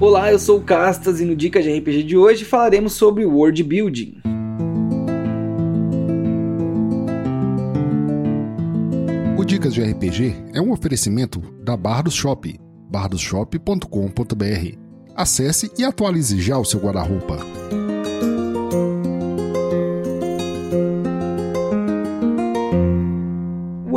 Olá, eu sou o Castas e no Dica de RPG de hoje falaremos sobre World Building. O Dicas de RPG é um oferecimento da Bardos Shop, bardosshop.com.br. Acesse e atualize já o seu guarda-roupa.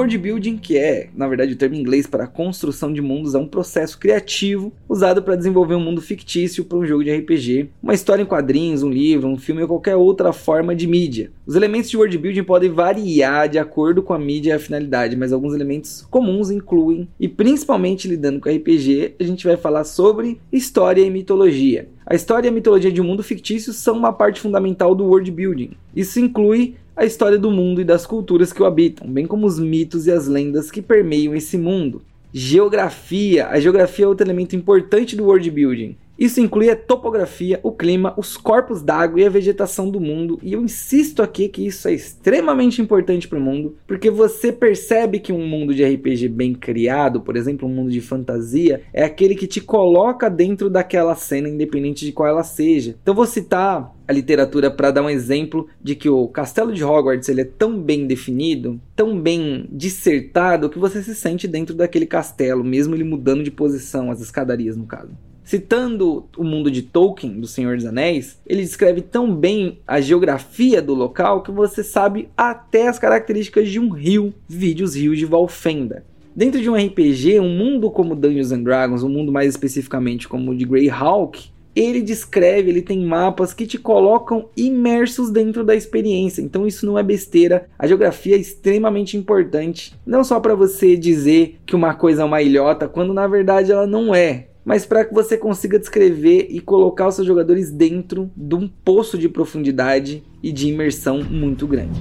World building, que é, na verdade, o termo em inglês para construção de mundos, é um processo criativo usado para desenvolver um mundo fictício para um jogo de RPG, uma história em quadrinhos, um livro, um filme ou qualquer outra forma de mídia. Os elementos de world building podem variar de acordo com a mídia e a finalidade, mas alguns elementos comuns incluem, e principalmente lidando com RPG, a gente vai falar sobre história e mitologia. A história e a mitologia de um mundo fictício são uma parte fundamental do world building. Isso inclui a história do mundo e das culturas que o habitam, bem como os mitos e as lendas que permeiam esse mundo. Geografia. A geografia é outro elemento importante do world building. Isso inclui a topografia, o clima, os corpos d'água e a vegetação do mundo. E eu insisto aqui que isso é extremamente importante para o mundo, porque você percebe que um mundo de RPG bem criado, por exemplo, um mundo de fantasia, é aquele que te coloca dentro daquela cena, independente de qual ela seja. Então vou citar a literatura para dar um exemplo de que o castelo de Hogwarts ele é tão bem definido, tão bem dissertado, que você se sente dentro daquele castelo, mesmo ele mudando de posição, as escadarias no caso. Citando o mundo de Tolkien, do Senhor dos Anéis, ele descreve tão bem a geografia do local que você sabe até as características de um rio, vídeo os rios de Valfenda. Dentro de um RPG, um mundo como Dungeons and Dragons, um mundo mais especificamente como o de Greyhawk, ele descreve, ele tem mapas que te colocam imersos dentro da experiência. Então isso não é besteira. A geografia é extremamente importante, não só para você dizer que uma coisa é uma ilhota, quando na verdade ela não é mas para que você consiga descrever e colocar os seus jogadores dentro de um poço de profundidade e de imersão muito grande.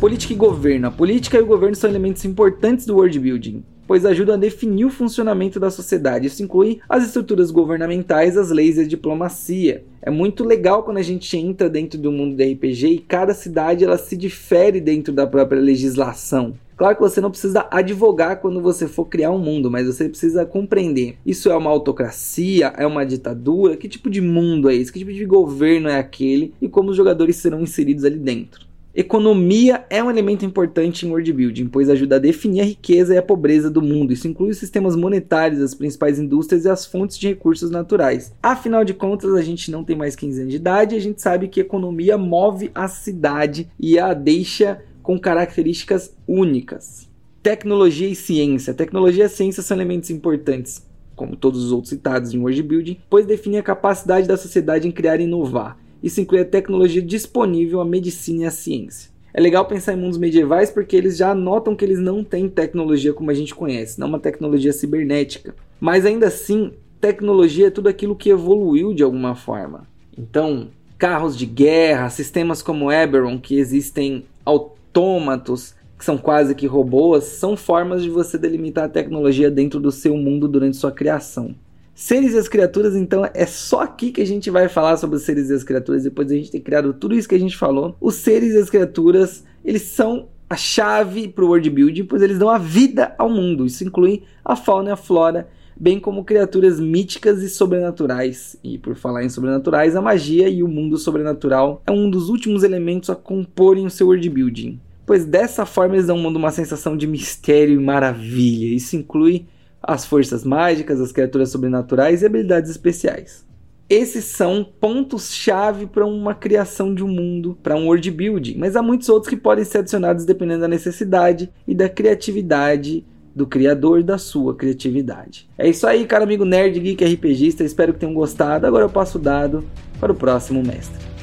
Política e governo. A política e o governo são elementos importantes do world building pois ajudam a definir o funcionamento da sociedade. Isso inclui as estruturas governamentais, as leis e a diplomacia. É muito legal quando a gente entra dentro do mundo do RPG e cada cidade ela se difere dentro da própria legislação. Claro que você não precisa advogar quando você for criar um mundo, mas você precisa compreender. Isso é uma autocracia? É uma ditadura? Que tipo de mundo é esse? Que tipo de governo é aquele? E como os jogadores serão inseridos ali dentro? Economia é um elemento importante em world building, pois ajuda a definir a riqueza e a pobreza do mundo. Isso inclui os sistemas monetários, as principais indústrias e as fontes de recursos naturais. Afinal de contas, a gente não tem mais 15 anos de idade e a gente sabe que economia move a cidade e a deixa com características únicas. Tecnologia e ciência. Tecnologia e ciência são elementos importantes, como todos os outros citados em world building, pois definem a capacidade da sociedade em criar e inovar. Isso inclui a tecnologia disponível, a medicina e a ciência. É legal pensar em mundos medievais porque eles já notam que eles não têm tecnologia como a gente conhece, não uma tecnologia cibernética. Mas ainda assim, tecnologia é tudo aquilo que evoluiu de alguma forma. Então, carros de guerra, sistemas como Eberron, que existem autômatos, que são quase que robôs, são formas de você delimitar a tecnologia dentro do seu mundo durante sua criação. Seres e as criaturas, então, é só aqui que a gente vai falar sobre os seres e as criaturas, depois de a gente ter criado tudo isso que a gente falou. Os seres e as criaturas, eles são a chave para o world building, pois eles dão a vida ao mundo. Isso inclui a fauna e a flora, bem como criaturas míticas e sobrenaturais. E por falar em sobrenaturais, a magia e o mundo sobrenatural é um dos últimos elementos a comporem o seu world building. Pois dessa forma eles dão ao mundo uma sensação de mistério e maravilha. Isso inclui as forças mágicas, as criaturas sobrenaturais e habilidades especiais. Esses são pontos-chave para uma criação de um mundo, para um world building, mas há muitos outros que podem ser adicionados dependendo da necessidade e da criatividade do criador da sua criatividade. É isso aí, cara amigo nerd, geek, RPGista, espero que tenham gostado. Agora eu passo o dado para o próximo mestre.